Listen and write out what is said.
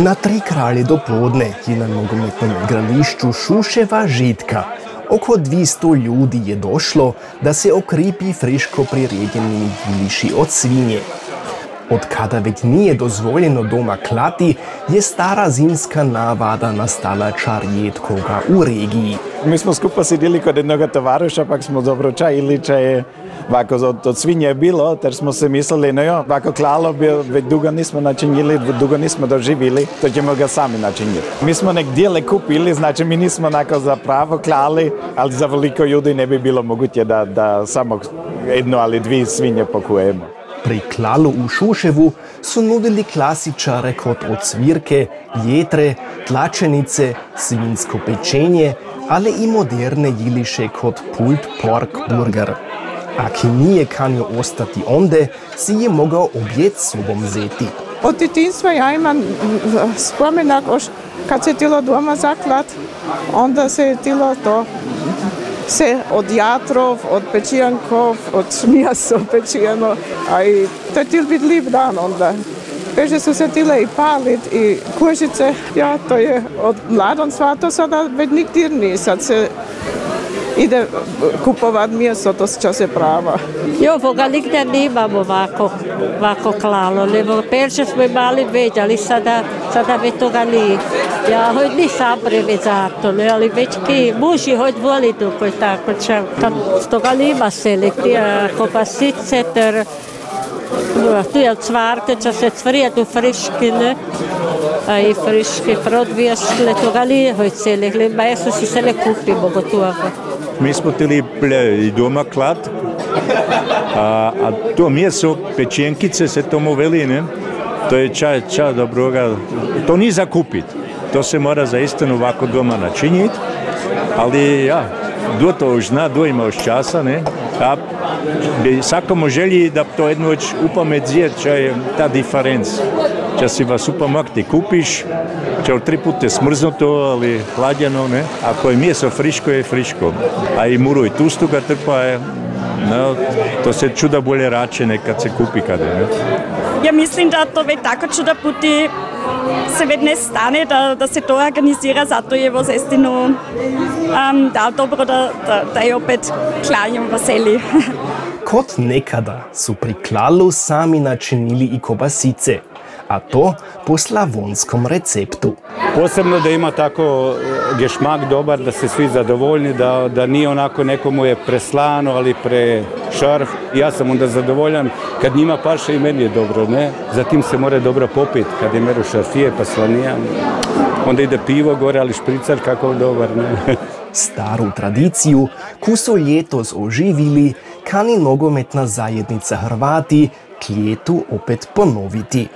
Na tri kralje do podne je na nogometnem igrališču Šuševa žitka. Oko 200 ljudi je došlo, da se okrepi friško prirejenimi giliši od svinje. Od kada već nije dozvoljeno doma klati, je stara zimska navada nastala čar jedkoga u regiji. Mi smo skupa sedeli kod jednoga tovaruša, pak smo dobro čajili čaje. Ovako od, od svinje je bilo, ter smo se mislili, no jo, ovako klalo bi, već dugo nismo načinili, dugo nismo doživili, to ćemo ga sami načiniti. Mi smo nek dijele kupili, znači mi nismo onako zapravo klali, ali za veliko ljudi ne bi bilo moguće da, da samo jedno ali dvije svinje pokujemo. Pri klalu u Šuševu su nudili klasičare kot od svirke, jetre, tlačenice, svinsko pečenje, ali i moderne jiliše kot pult pork burger. A ki nije kanio ostati onde, si je mogao objet sobom zeti. Od djetinstva ja imam spomenak, kad se tilo doma zaklat, onda se je tilo to se od jatrov, od pečijankov, od mjeso pečijano, a i to je til bit lip dan onda. Peže su se tile i palit i kužice, ja to je od mladonstva, to sada već nikdir nije, sad se и да купуваат месото што се права. Ја Галикта не имамо вако, вако клало, лево перше сме мали веќе, али сада, сада ве тога не. Ја хој не сам превезато, не, али веќе ки мужи хој воли тук, тако, че, тога нема селектија, копасит сетер, Tu je cvarke, če se cvrijet u friškine, a i friški prodviješ, le toga lijeho i celih, le ba jesu si se ne kupimo gotovo. Mi smo htjeli i doma klat, a, a to meso, pečenkice se tomu veli, ne? To je čaj, čaj dobroga, to nije za kupit. To se mora zaistinu ovako doma načiniti, ali ja, do to zna, do ima už časa, ne? A bi svakomu želji da to jednu već upamet zjet, čaj je ta diferenc. Če si va supermarkti kupiš, če tri puta smrznuto, ali hladjeno, ne? Ako je meso friško, je friško. A i muro i tustu ga trpa je, no, to se čuda bolje rače nekad se kupi kada, ne? Ja mislim da to već tako čuda puti se već ne stane da, da se to organizira, zato je vas istinu um, da dobro da, da, da je opet klanjom veseli. Kot nekada su pri klalu sami načinili i kobasice, a to po slavonskom receptu. Posebno da ima tako gešmak dobar, da se svi zadovoljni, da, da nije onako nekomu je preslano, ali pre šarf. Ja sam onda zadovoljan kad njima paše i meni je dobro, ne? Zatim se mora dobro popit kad je meru šarfije pa slanija. Onda ide pivo gore, ali špricar kako dobar, ne? Staru tradiciju, ku su ljetos oživili, kani nogometna zajednica Hrvati klijetu opet ponoviti.